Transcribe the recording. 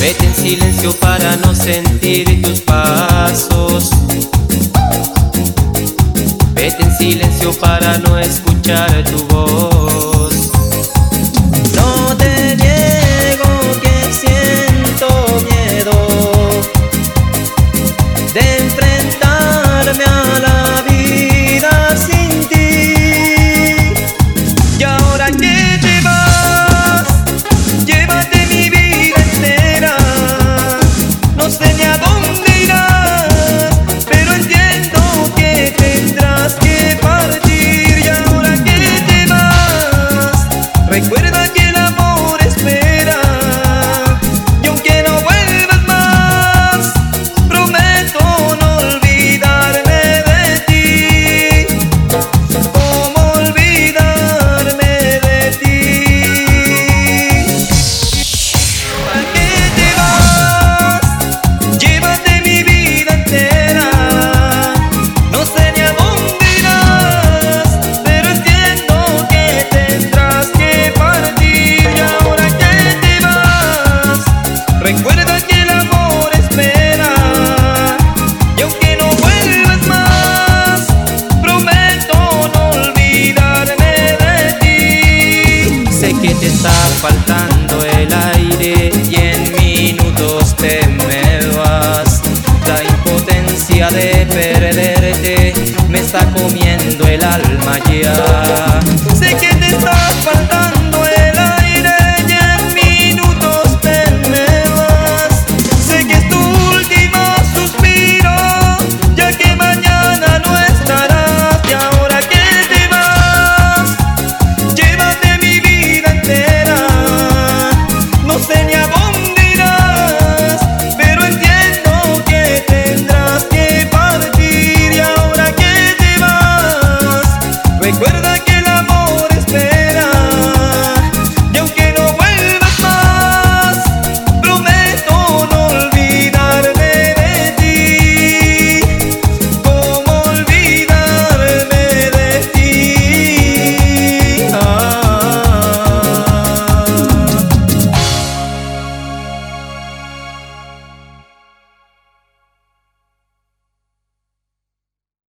Vete en silencio para no sentir tus pasos. Vete en silencio para no escuchar tu voz. faltando el aire y en minutos te me vas. La impotencia de perderte me está comiendo el alma ya. Sé que te estás